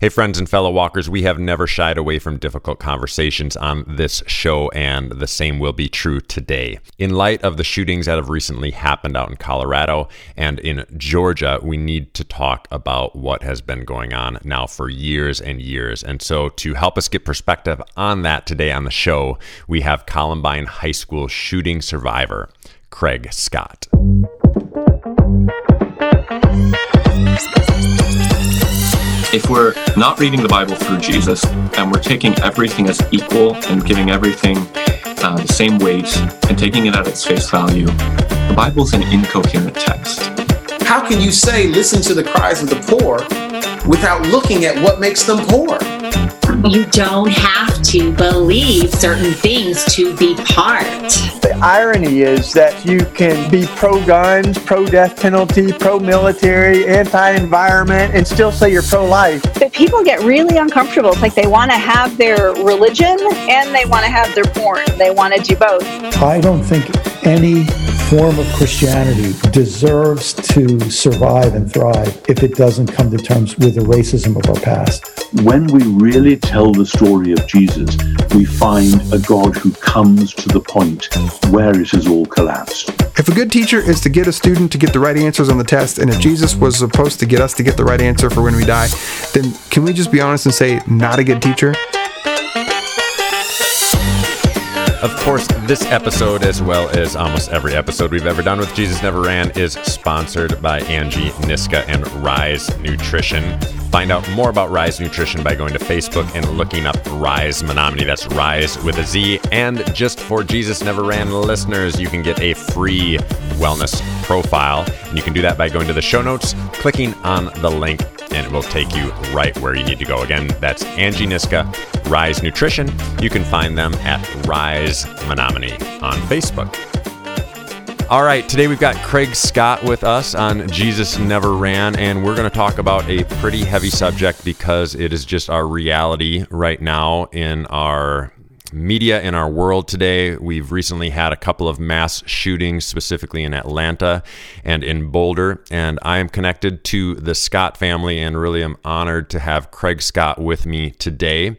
Hey, friends and fellow walkers, we have never shied away from difficult conversations on this show, and the same will be true today. In light of the shootings that have recently happened out in Colorado and in Georgia, we need to talk about what has been going on now for years and years. And so, to help us get perspective on that today on the show, we have Columbine High School shooting survivor, Craig Scott. If we're not reading the Bible through Jesus and we're taking everything as equal and giving everything uh, the same weight and taking it at its face value, the Bible's an incoherent text. How can you say, listen to the cries of the poor without looking at what makes them poor? You don't have to believe certain things to be part. The irony is that you can be pro guns, pro death penalty, pro military, anti environment, and still say you're pro life. But people get really uncomfortable. It's like they want to have their religion and they want to have their porn. They want to do both. I don't think any form of Christianity deserves to survive and thrive if it doesn't come to terms with the racism of our past. When we really tell the story of Jesus, we find a God who comes to the point where it has all collapsed. If a good teacher is to get a student to get the right answers on the test, and if Jesus was supposed to get us to get the right answer for when we die, then can we just be honest and say, not a good teacher? Of course, this episode, as well as almost every episode we've ever done with Jesus Never Ran, is sponsored by Angie Niska and Rize Nutrition. Find out more about Rize Nutrition by going to Facebook and looking up Rize Menominee. That's Rize with a Z. And just for Jesus Never Ran listeners, you can get a free wellness profile. And you can do that by going to the show notes, clicking on the link, and it will take you right where you need to go. Again, that's Angie Niska, Rize Nutrition. You can find them at Rize Menominee on Facebook. All right, today we've got Craig Scott with us on Jesus Never Ran, and we're going to talk about a pretty heavy subject because it is just our reality right now in our media in our world today. We've recently had a couple of mass shootings, specifically in Atlanta and in Boulder. And I am connected to the Scott family and really am honored to have Craig Scott with me today.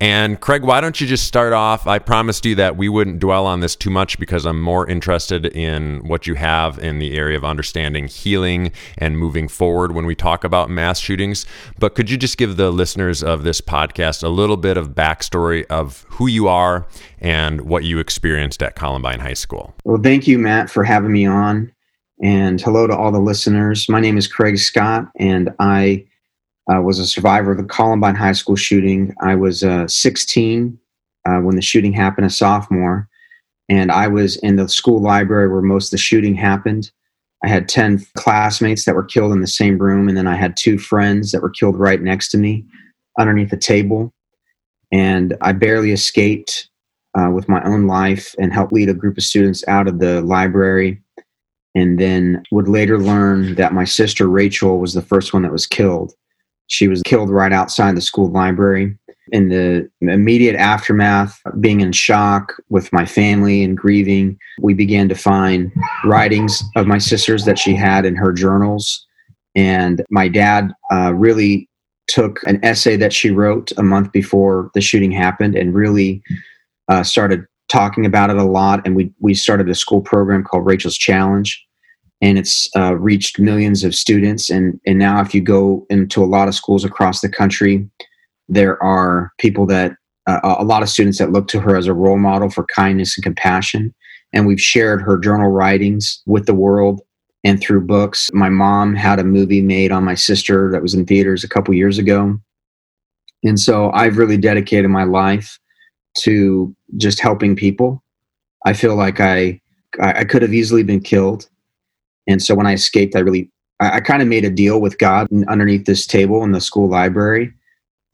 And Craig, why don't you just start off? I promised you that we wouldn't dwell on this too much because I'm more interested in what you have in the area of understanding healing and moving forward when we talk about mass shootings. But could you just give the listeners of this podcast a little bit of backstory of who you are and what you experienced at Columbine High School? Well, thank you, Matt, for having me on. And hello to all the listeners. My name is Craig Scott, and I uh, was a survivor of the Columbine High School shooting. I was uh, 16 uh, when the shooting happened, a sophomore, and I was in the school library where most of the shooting happened. I had 10 classmates that were killed in the same room, and then I had two friends that were killed right next to me underneath the table. And I barely escaped uh, with my own life and helped lead a group of students out of the library. And then would later learn that my sister Rachel was the first one that was killed she was killed right outside the school library. In the immediate aftermath, being in shock with my family and grieving, we began to find writings of my sister's that she had in her journals. And my dad uh, really took an essay that she wrote a month before the shooting happened and really uh, started talking about it a lot. And we, we started a school program called Rachel's Challenge and it's uh, reached millions of students. And, and now, if you go into a lot of schools across the country, there are people that, uh, a lot of students that look to her as a role model for kindness and compassion. And we've shared her journal writings with the world and through books. My mom had a movie made on my sister that was in theaters a couple years ago. And so I've really dedicated my life to just helping people. I feel like I I could have easily been killed and so when I escaped, I really, I, I kind of made a deal with God underneath this table in the school library.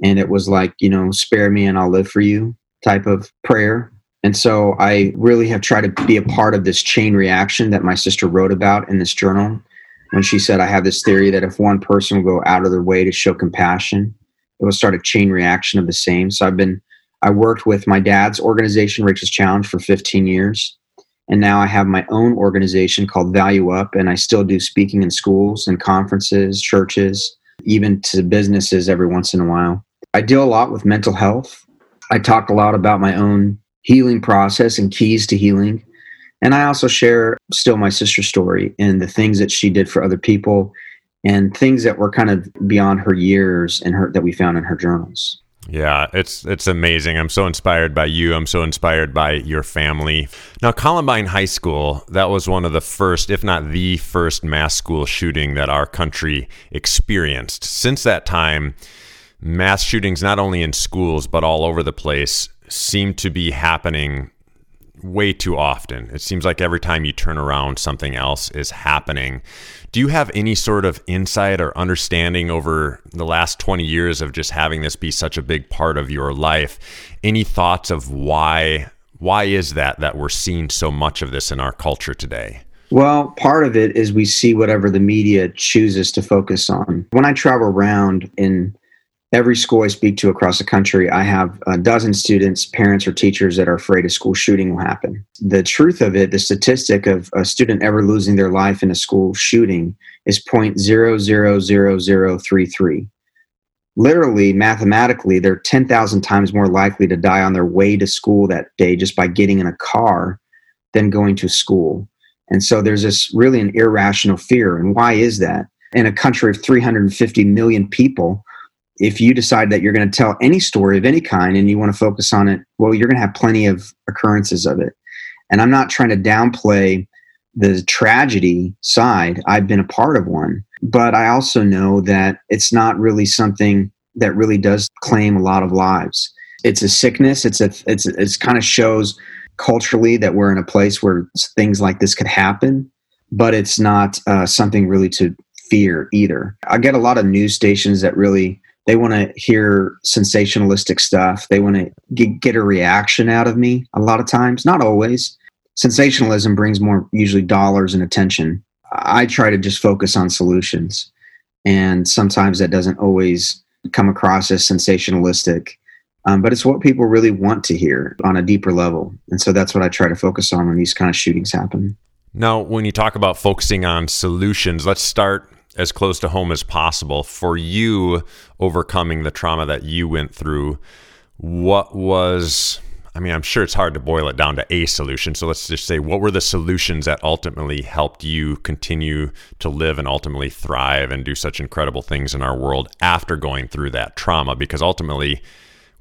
And it was like, you know, spare me and I'll live for you type of prayer. And so I really have tried to be a part of this chain reaction that my sister wrote about in this journal when she said, I have this theory that if one person will go out of their way to show compassion, it will start a chain reaction of the same. So I've been, I worked with my dad's organization, Rachel's Challenge, for 15 years. And now I have my own organization called Value Up, and I still do speaking in schools and conferences, churches, even to businesses every once in a while. I deal a lot with mental health. I talk a lot about my own healing process and keys to healing. And I also share still my sister's story and the things that she did for other people and things that were kind of beyond her years and her that we found in her journals. Yeah, it's it's amazing. I'm so inspired by you. I'm so inspired by your family. Now, Columbine High School, that was one of the first, if not the first mass school shooting that our country experienced. Since that time, mass shootings not only in schools but all over the place seem to be happening way too often. It seems like every time you turn around, something else is happening. Do you have any sort of insight or understanding over the last 20 years of just having this be such a big part of your life? Any thoughts of why why is that that we're seeing so much of this in our culture today? Well, part of it is we see whatever the media chooses to focus on. When I travel around in every school I speak to across the country, I have a dozen students, parents, or teachers that are afraid a school shooting will happen. The truth of it, the statistic of a student ever losing their life in a school shooting is 0.000033. Literally, mathematically, they're 10,000 times more likely to die on their way to school that day just by getting in a car than going to school. And so there's this really an irrational fear. And why is that? In a country of 350 million people, if you decide that you're going to tell any story of any kind and you want to focus on it, well, you're going to have plenty of occurrences of it. And I'm not trying to downplay the tragedy side. I've been a part of one, but I also know that it's not really something that really does claim a lot of lives. It's a sickness. It's a it's it's kind of shows culturally that we're in a place where things like this could happen, but it's not uh, something really to fear either. I get a lot of news stations that really they want to hear sensationalistic stuff. They want to get, a reaction out of me a lot of times, not always. Sensationalism brings more usually dollars and attention. I try to just focus on solutions. And sometimes that doesn't always come across as sensationalistic. Um, but it's what people really want to hear on a deeper level. And so that's what I try to focus on when these kind of shootings happen. Now, when you talk about focusing on solutions, let's start as close to home as possible for you overcoming the trauma that you went through. What was i mean i'm sure it's hard to boil it down to a solution. So let's just say what were the solutions that ultimately helped you continue to live and ultimately thrive and do such incredible things in our world after going through that trauma? Because ultimately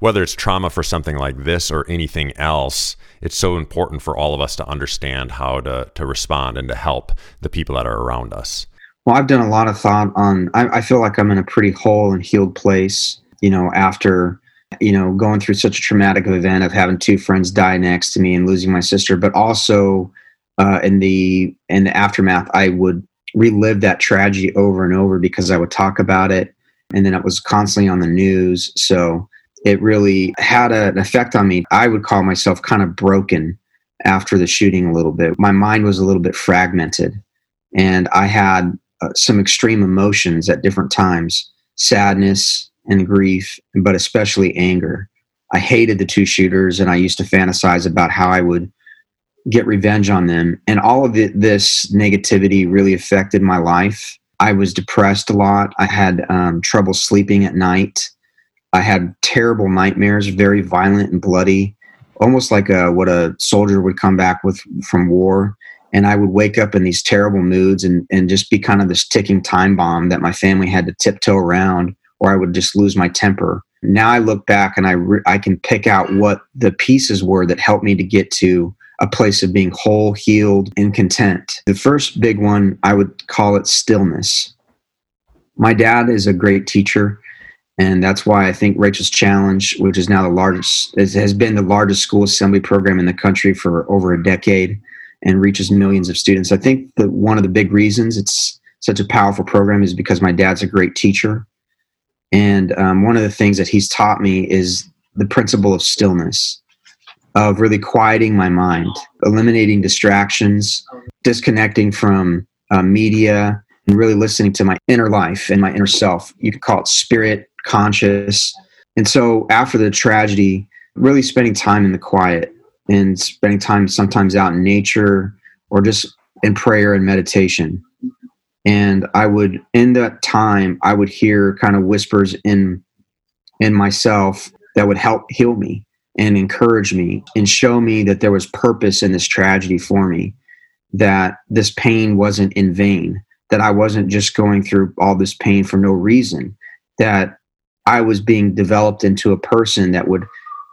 whether it's trauma for something like this or anything else it's so important for all of us to understand how to to respond and to help the people that are around us well, I've done a lot of thought on. I, I, feel like I'm in a pretty whole and healed place. You know, after you know going through such a traumatic event of having two friends die next to me and losing my sister, but also uh, in the in the aftermath, I would relive that tragedy over and over because I would talk about it, and then it was constantly on the news. So it really had a, an effect on me. I would call myself kind of broken after the shooting a little bit. My mind was a little bit fragmented, and I had uh, some extreme emotions at different times sadness and grief, but especially anger. I hated the two shooters and I used to fantasize about how I would get revenge on them. And all of it, this negativity really affected my life. I was depressed a lot. I had um, trouble sleeping at night. I had terrible nightmares, very violent and bloody, almost like a, what a soldier would come back with from war and I would wake up in these terrible moods and, and just be kind of this ticking time bomb that my family had to tiptoe around, or I would just lose my temper. Now I look back and I, re- I can pick out what the pieces were that helped me to get to a place of being whole, healed, and content. The first big one, I would call it stillness. My dad is a great teacher. And that's why I think Rachel's Challenge, which is now the largest, has been the largest school assembly program in the country for over a decade and reaches millions of students. I think that one of the big reasons it's such a powerful program is because my dad's a great teacher. And um, one of the things that he's taught me is the principle of stillness, of really quieting my mind, eliminating distractions, disconnecting from uh, media, and really listening to my inner life and my inner self. You could call it spirit, conscious. And so after the tragedy, really spending time in the quiet and spending time sometimes out in nature or just in prayer and meditation. And I would, in that time, I would hear kind of whispers in in myself that would help heal me and encourage me and show me that there was purpose in this tragedy for me, that this pain wasn't in vain, that I wasn't just going through all this pain for no reason, that I was being developed into a person that would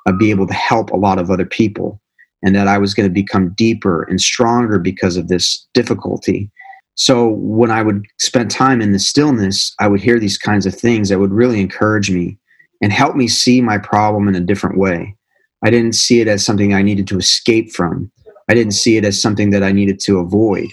uh, be able to help a lot of other people, and that I was going to become deeper and stronger because of this difficulty. So when I would spend time in the stillness, I would hear these kinds of things that would really encourage me and help me see my problem in a different way. I didn't see it as something I needed to escape from. I didn't see it as something that I needed to avoid.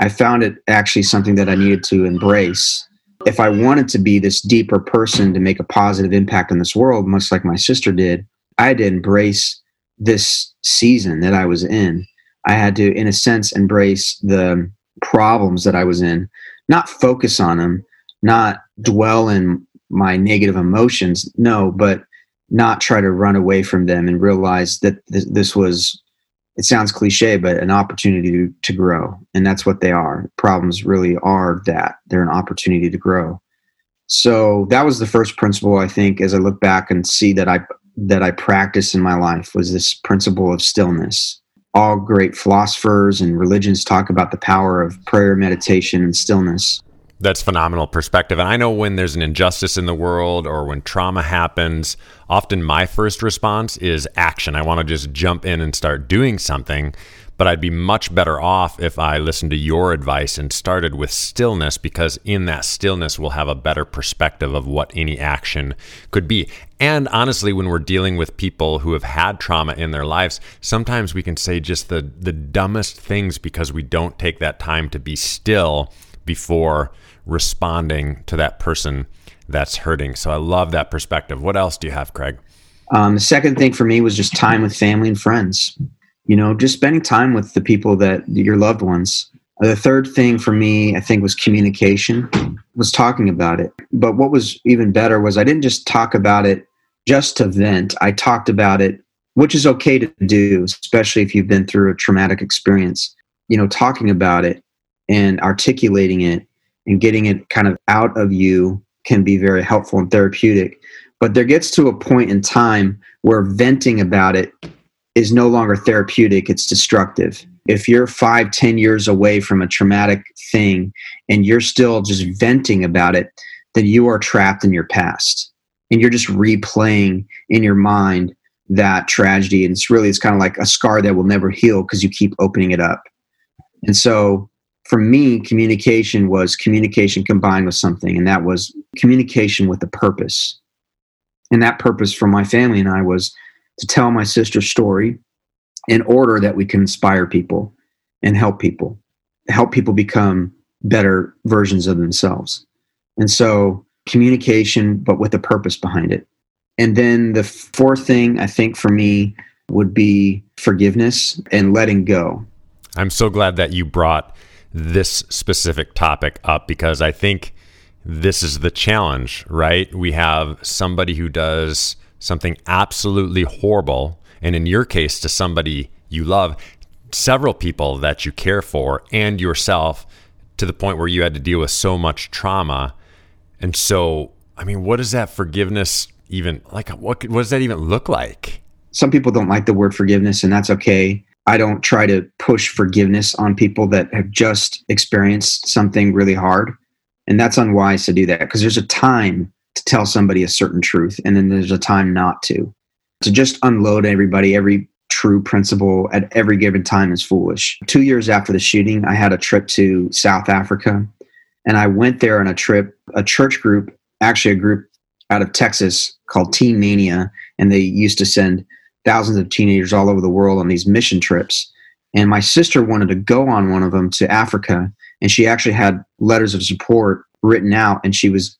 I found it actually something that I needed to embrace. If I wanted to be this deeper person to make a positive impact in this world, much like my sister did, I had to embrace this season that I was in. I had to, in a sense, embrace the problems that I was in, not focus on them, not dwell in my negative emotions, no, but not try to run away from them and realize that th- this was it sounds cliche but an opportunity to, to grow and that's what they are problems really are that they're an opportunity to grow so that was the first principle i think as i look back and see that i that i practiced in my life was this principle of stillness all great philosophers and religions talk about the power of prayer meditation and stillness that's phenomenal perspective. And I know when there's an injustice in the world or when trauma happens, often my first response is action. I want to just jump in and start doing something. But I'd be much better off if I listened to your advice and started with stillness because in that stillness, we'll have a better perspective of what any action could be. And honestly, when we're dealing with people who have had trauma in their lives, sometimes we can say just the, the dumbest things because we don't take that time to be still before responding to that person that's hurting. So I love that perspective. What else do you have, Craig? Um, the second thing for me was just time with family and friends. You know, just spending time with the people that your loved ones. The third thing for me, I think, was communication. Was talking about it. But what was even better was I didn't just talk about it just to vent. I talked about it, which is okay to do, especially if you've been through a traumatic experience. You know, talking about it and articulating it and getting it kind of out of you can be very helpful and therapeutic. But there gets to a point in time where venting about it is no longer therapeutic, it's destructive. If you're five, ten years away from a traumatic thing and you're still just venting about it, then you are trapped in your past. And you're just replaying in your mind that tragedy. And it's really, it's kind of like a scar that will never heal because you keep opening it up. And so for me, communication was communication combined with something, and that was communication with a purpose. And that purpose for my family and I was to tell my sister's story in order that we can inspire people and help people, help people become better versions of themselves. And so, communication, but with a purpose behind it. And then the fourth thing I think for me would be forgiveness and letting go. I'm so glad that you brought this specific topic up because I think this is the challenge, right? We have somebody who does something absolutely horrible, and in your case, to somebody you love, several people that you care for, and yourself to the point where you had to deal with so much trauma. And so, I mean, what does that forgiveness even like? What, what does that even look like? Some people don't like the word forgiveness, and that's okay. I don't try to push forgiveness on people that have just experienced something really hard. And that's unwise to do that because there's a time to tell somebody a certain truth and then there's a time not to. To just unload everybody, every true principle at every given time is foolish. Two years after the shooting, I had a trip to South Africa and I went there on a trip, a church group, actually a group out of Texas called Teen Mania, and they used to send thousands of teenagers all over the world on these mission trips. And my sister wanted to go on one of them to Africa, and she actually had letters of support written out, and she was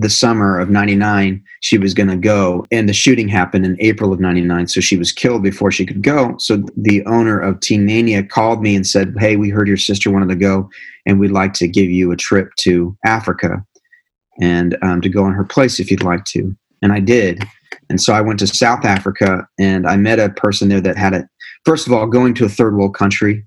the summer of 99 she was going to go and the shooting happened in april of 99 so she was killed before she could go. So the owner of teen mania called me and said hey we heard your sister wanted to go and we'd like to give you a trip to africa and um, to go in her place if you'd like to. And i did. And so I went to South Africa and I met a person there that had it. First of all, going to a third world country,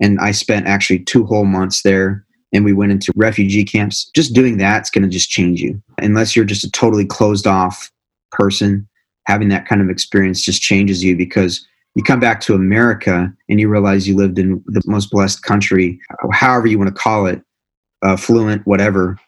and I spent actually two whole months there and we went into refugee camps. Just doing that's going to just change you. Unless you're just a totally closed off person, having that kind of experience just changes you because you come back to America and you realize you lived in the most blessed country, however you want to call it, uh, fluent, whatever.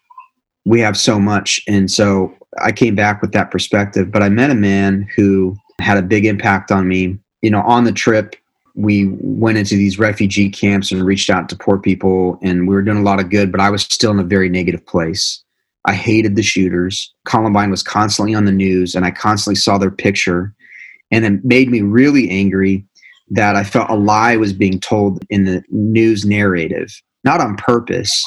We have so much. And so I came back with that perspective. But I met a man who had a big impact on me. You know, on the trip, we went into these refugee camps and reached out to poor people, and we were doing a lot of good, but I was still in a very negative place. I hated the shooters. Columbine was constantly on the news, and I constantly saw their picture. And it made me really angry that I felt a lie was being told in the news narrative, not on purpose,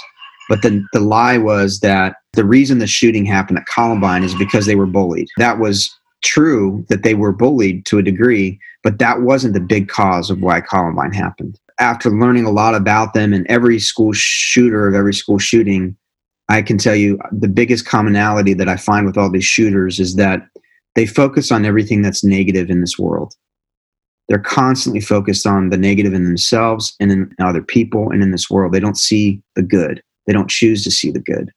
but the, the lie was that the reason the shooting happened at Columbine is because they were bullied. That was true that they were bullied to a degree, but that wasn't the big cause of why Columbine happened. After learning a lot about them and every school shooter of every school shooting, I can tell you the biggest commonality that I find with all these shooters is that they focus on everything that's negative in this world. They're constantly focused on the negative in themselves and in other people and in this world. They don't see the good. They don't choose to see the good.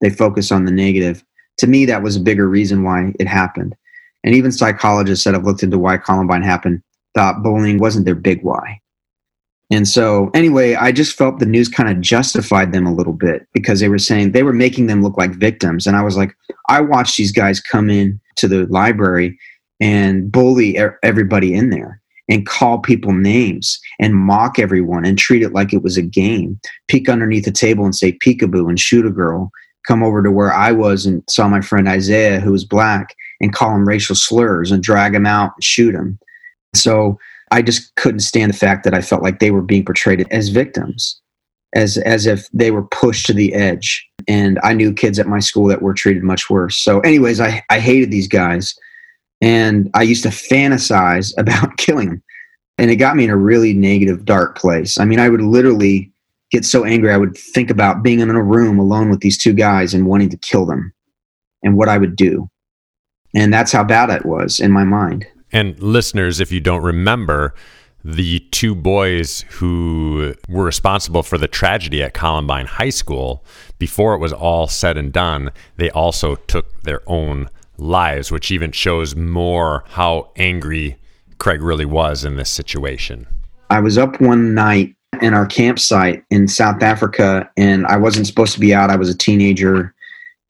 They focus on the negative. To me, that was a bigger reason why it happened. And even psychologists that have looked into why Columbine happened thought bullying wasn't their big why. And so, anyway, I just felt the news kind of justified them a little bit because they were saying they were making them look like victims. And I was like, I watched these guys come in to the library and bully everybody in there and call people names and mock everyone and treat it like it was a game. Peek underneath the table and say peekaboo and shoot a girl. Come over to where I was and saw my friend Isaiah, who was black, and call him racial slurs and drag him out and shoot him. So I just couldn't stand the fact that I felt like they were being portrayed as victims, as as if they were pushed to the edge. And I knew kids at my school that were treated much worse. So, anyways, I, I hated these guys. And I used to fantasize about killing them. And it got me in a really negative, dark place. I mean, I would literally get so angry, I would think about being in a room alone with these two guys and wanting to kill them and what I would do. And that's how bad it was in my mind. And listeners, if you don't remember, the two boys who were responsible for the tragedy at Columbine High School, before it was all said and done, they also took their own lives, which even shows more how angry Craig really was in this situation. I was up one night in our campsite in South Africa, and I wasn't supposed to be out. I was a teenager.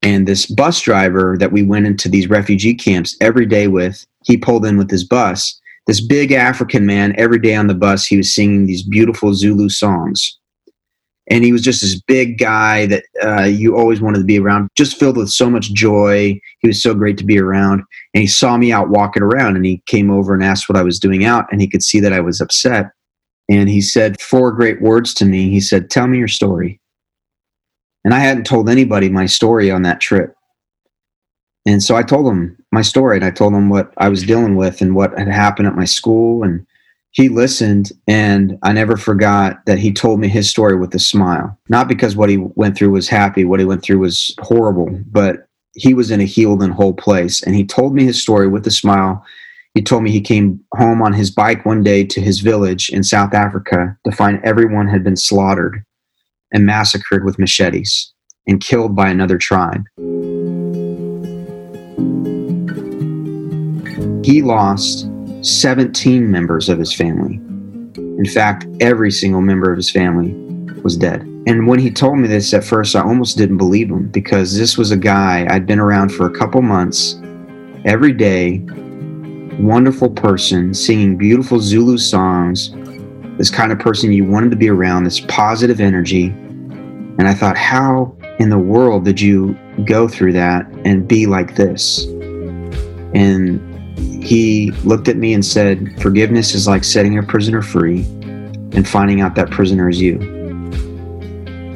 And this bus driver that we went into these refugee camps every day with, he pulled in with his bus. This big African man, every day on the bus, he was singing these beautiful Zulu songs. And he was just this big guy that uh, you always wanted to be around just filled with so much joy. He was so great to be around. And he saw me out walking around and he came over and asked what i was doing out and he could see that i was upset. And he said four great words to me. He said tell me your story and i hadn't told anybody my story on that trip and so i told him my story and i told him what i was dealing with and what had happened at my school and he listened and I never forgot that he told me his story with a smile. Not because what he went through was happy, what he went through was horrible, but he was in a healed and whole place. And he told me his story with a smile. He told me he came home on his bike one day to his village in South Africa to find everyone had been slaughtered and massacred with machetes and killed by another tribe. He lost 17 members of his family. In fact, every single member of his family was dead. And when he told me this at first, I almost didn't believe him because this was a guy I'd been around for a couple months, every day, wonderful person, singing beautiful Zulu songs, this kind of person you wanted to be around, this positive energy. And I thought, how in the world did you go through that and be like this? And he looked at me and said, Forgiveness is like setting a prisoner free and finding out that prisoner is you.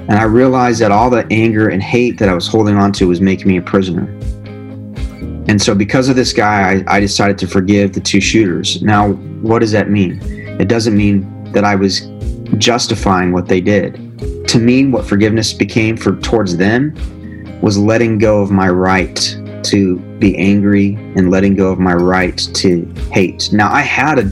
And I realized that all the anger and hate that I was holding on to was making me a prisoner. And so, because of this guy, I, I decided to forgive the two shooters. Now, what does that mean? It doesn't mean that I was justifying what they did. To me, what forgiveness became for towards them was letting go of my right to be angry and letting go of my right to hate. Now, I had a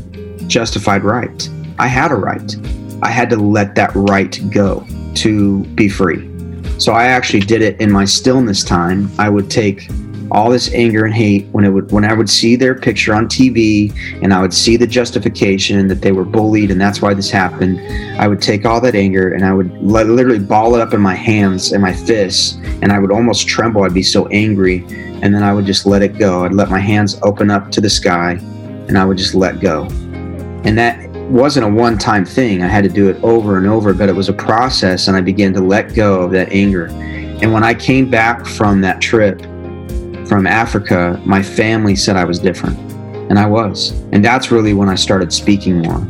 justified right. I had a right. I had to let that right go. to be free. So I actually did it in my stillness time. I would take all this anger and hate when it would when I would see their picture on TV and I would see the justification that they were bullied and that's why this happened. I would take all that anger and I would literally ball it up in my hands and my fists and I would almost tremble. I'd be so angry and then I would just let it go. I'd let my hands open up to the sky and I would just let go. And that wasn't a one time thing. I had to do it over and over, but it was a process and I began to let go of that anger. And when I came back from that trip, from Africa, my family said I was different, and I was. And that's really when I started speaking more.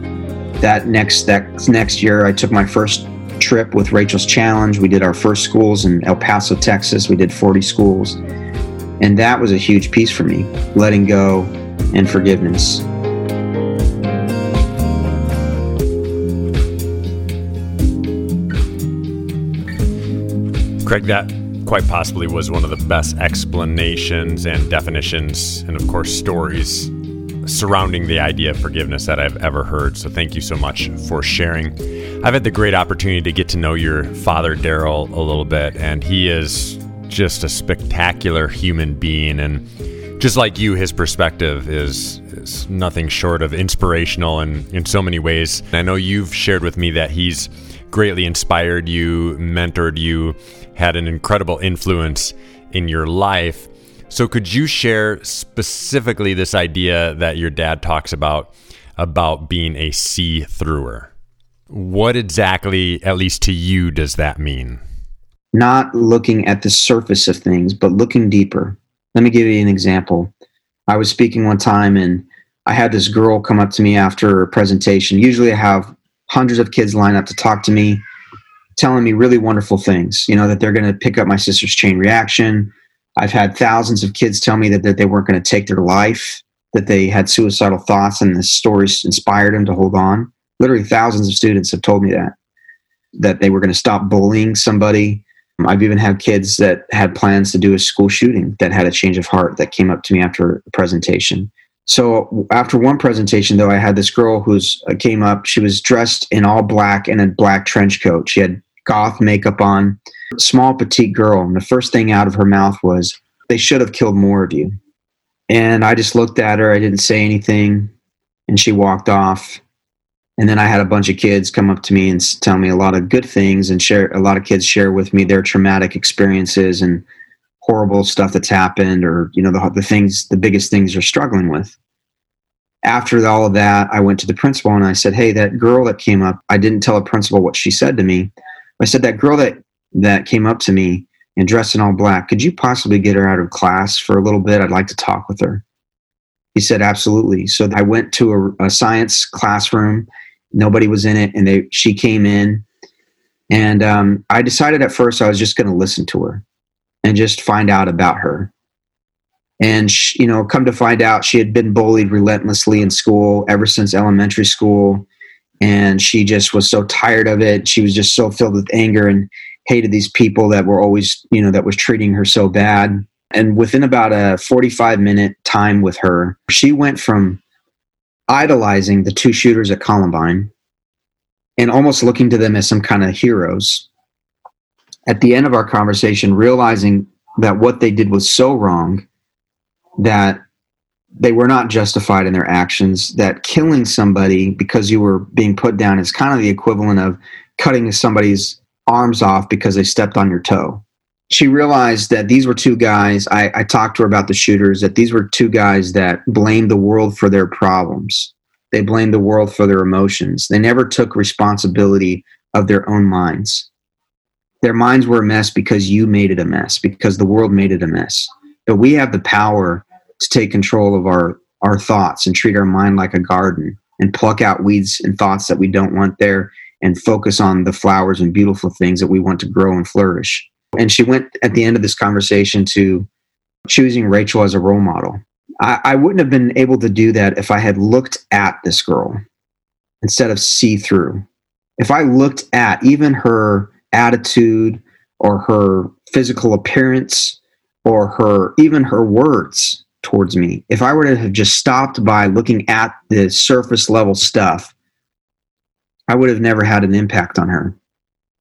That next that next year, I took my first trip with Rachel's Challenge. We did our first schools in El Paso, Texas. We did 40 schools, and that was a huge piece for me, letting go and forgiveness. Craig, that quite possibly was one of the best explanations and definitions, and of course, stories surrounding the idea of forgiveness that I've ever heard. So, thank you so much for sharing. I've had the great opportunity to get to know your father, Darrell, a little bit, and he is just a spectacular human being. And just like you, his perspective is, is nothing short of inspirational and in so many ways. I know you've shared with me that he's greatly inspired you, mentored you, had an incredible influence in your life. So, could you share specifically this idea that your dad talks about about being a see througher? What exactly, at least to you, does that mean? Not looking at the surface of things, but looking deeper. Let me give you an example. I was speaking one time and I had this girl come up to me after a presentation. Usually I have hundreds of kids line up to talk to me telling me really wonderful things, you know, that they're going to pick up my sister's chain reaction. I've had thousands of kids tell me that, that they weren't going to take their life, that they had suicidal thoughts, and the stories inspired them to hold on. Literally, thousands of students have told me that, that they were going to stop bullying somebody. I've even had kids that had plans to do a school shooting that had a change of heart that came up to me after a presentation. So after one presentation, though, I had this girl who's uh, came up. She was dressed in all black and a black trench coat. She had goth makeup on, small petite girl. And the first thing out of her mouth was, They should have killed more of you. And I just looked at her. I didn't say anything. And she walked off. And then I had a bunch of kids come up to me and tell me a lot of good things and share a lot of kids share with me their traumatic experiences and horrible stuff that's happened or you know the, the things the biggest things they're struggling with after all of that i went to the principal and i said hey that girl that came up i didn't tell the principal what she said to me I said, that girl that, that came up to me and dressed in all black, could you possibly get her out of class for a little bit? I'd like to talk with her. He said, absolutely. So I went to a, a science classroom. Nobody was in it. And they, she came in. And um, I decided at first I was just going to listen to her and just find out about her. And, she, you know, come to find out she had been bullied relentlessly in school ever since elementary school and she just was so tired of it. She was just so filled with anger and hated these people that were always you know that was treating her so bad. And within about a 45 minute time with her she went from idolizing the two shooters at columbine and almost looking to them as some kind of heroes. At the end of our conversation realizing that what they did was so wrong that they were not justified in their actions, that killing somebody because you were being put down is kind of the equivalent of cutting somebody's arms off because they stepped on your toe. She realized that these were two guys. I, I talked to her about the shooters, that these were two guys that blamed the world for their problems. They blamed the world for their emotions. They never took responsibility of their own minds. Their minds were a mess because you made it a mess, because the world made it a mess. But we have the power to take control of our our thoughts and treat our mind like a garden and pluck out weeds and thoughts that we don't want there and focus on the flowers and beautiful things that we want to grow and flourish. And she went at the end of this conversation to choosing Rachel as a role model. I, I wouldn't have been able to do that if I had looked at this girl instead of see through. If I looked at even her attitude or her physical appearance or her even her words towards me. If I were to have just stopped by looking at the surface level stuff, I would have never had an impact on her.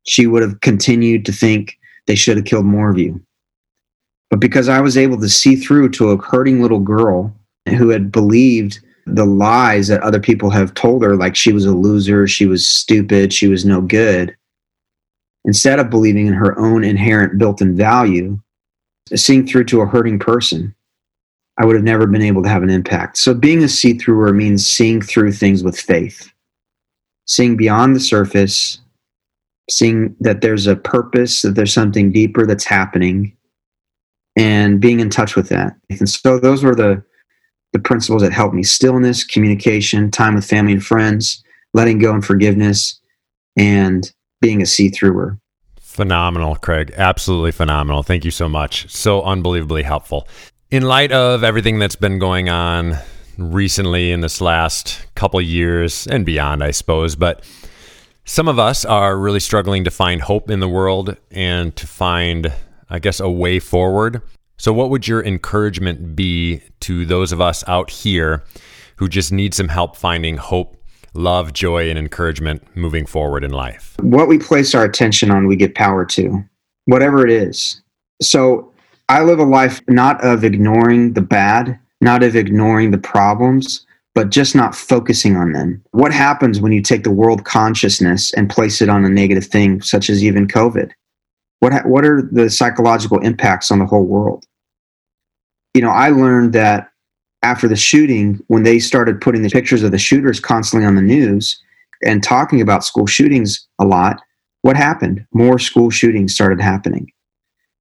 she would have continued to think they should have killed more of you. But because I was able to see through to a hurting little girl who had believed the lies that other people have told her, like she was a loser, she was stupid, she was no good, instead of believing in her own inherent built in value, seeing through to a hurting person, I would have never been able to have an impact. So being a see througher means seeing through things with faith, seeing beyond the surface, seeing that there's a purpose, that there's something deeper that's happening, and being in touch with that. And so those were the the principles that helped me stillness, communication, time with family and friends, letting go and forgiveness, and being a see througher. Phenomenal, Craig. Absolutely phenomenal. Thank you so much. So unbelievably helpful. In light of everything that's been going on recently in this last couple years and beyond, I suppose, but some of us are really struggling to find hope in the world and to find, I guess, a way forward. So, what would your encouragement be to those of us out here who just need some help finding hope, love, joy, and encouragement moving forward in life? What we place our attention on, we give power to, whatever it is. So, I live a life not of ignoring the bad, not of ignoring the problems, but just not focusing on them. What happens when you take the world consciousness and place it on a negative thing, such as even COVID? What, ha- what are the psychological impacts on the whole world? You know, I learned that after the shooting, when they started putting the pictures of the shooters constantly on the news and talking about school shootings a lot, what happened? More school shootings started happening.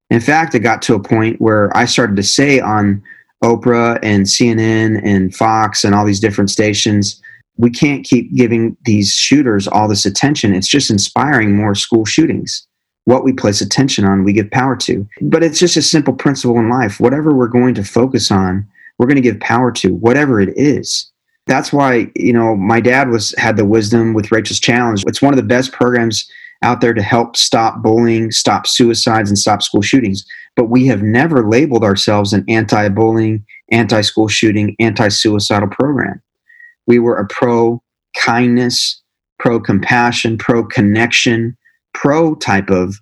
In fact, it got to a point where I started to say on Oprah and CNN and Fox and all these different stations, we can't keep giving these shooters all this attention. It's just inspiring more school shootings. What we place attention on, we give power to. But it's just a simple principle in life. Whatever we're going to focus on, we're going to give power to, whatever it is. That's why, you know, my dad was had the wisdom with Rachel's Challenge. It's one of the best programs out there to help stop bullying, stop suicides, and stop school shootings. But we have never labeled ourselves an anti bullying, anti school shooting, anti suicidal program. We were a pro kindness, pro compassion, pro connection, pro type of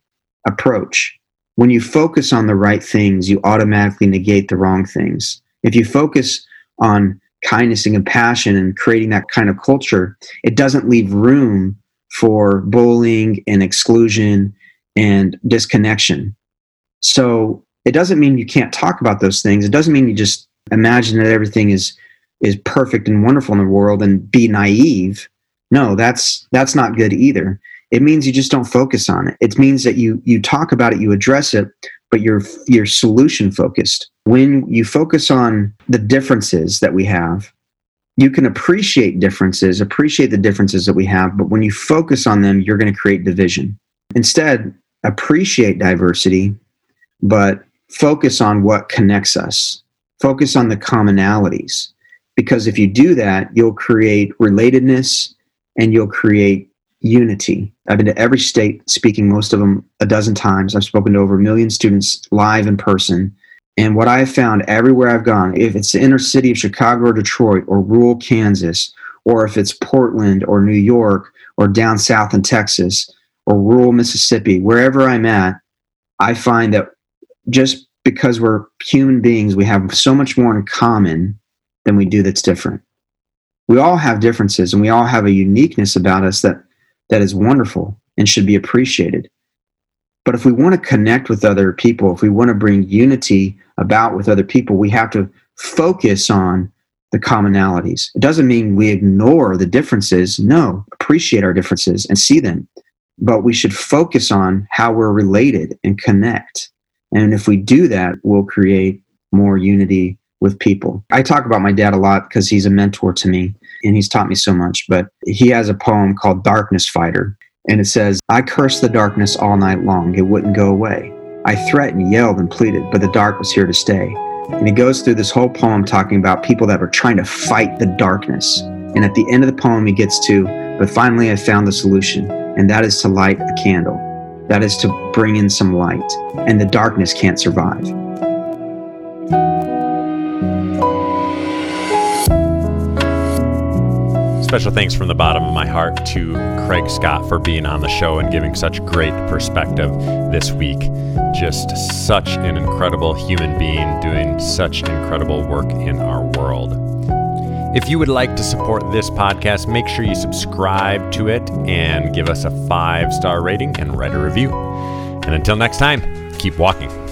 approach. When you focus on the right things, you automatically negate the wrong things. If you focus on kindness and compassion and creating that kind of culture, it doesn't leave room for bullying and exclusion and disconnection. So it doesn't mean you can't talk about those things. It doesn't mean you just imagine that everything is is perfect and wonderful in the world and be naive. No, that's that's not good either. It means you just don't focus on it. It means that you you talk about it, you address it, but you're you're solution focused. When you focus on the differences that we have, you can appreciate differences, appreciate the differences that we have, but when you focus on them, you're going to create division. Instead, appreciate diversity, but focus on what connects us. Focus on the commonalities. Because if you do that, you'll create relatedness and you'll create unity. I've been to every state, speaking most of them a dozen times. I've spoken to over a million students live in person. And what I have found everywhere I've gone, if it's the inner city of Chicago or Detroit or rural Kansas, or if it's Portland or New York or down south in Texas or rural Mississippi, wherever I'm at, I find that just because we're human beings, we have so much more in common than we do that's different. We all have differences and we all have a uniqueness about us that, that is wonderful and should be appreciated. But if we want to connect with other people, if we want to bring unity about with other people, we have to focus on the commonalities. It doesn't mean we ignore the differences. No, appreciate our differences and see them. But we should focus on how we're related and connect. And if we do that, we'll create more unity with people. I talk about my dad a lot because he's a mentor to me and he's taught me so much. But he has a poem called Darkness Fighter. And it says, I cursed the darkness all night long. It wouldn't go away. I threatened, yelled, and pleaded, but the dark was here to stay. And he goes through this whole poem talking about people that were trying to fight the darkness. And at the end of the poem, he gets to, but finally I found the solution, and that is to light a candle. That is to bring in some light, and the darkness can't survive. Special thanks from the bottom of my heart to Craig Scott for being on the show and giving such great perspective this week. Just such an incredible human being doing such incredible work in our world. If you would like to support this podcast, make sure you subscribe to it and give us a five star rating and write a review. And until next time, keep walking.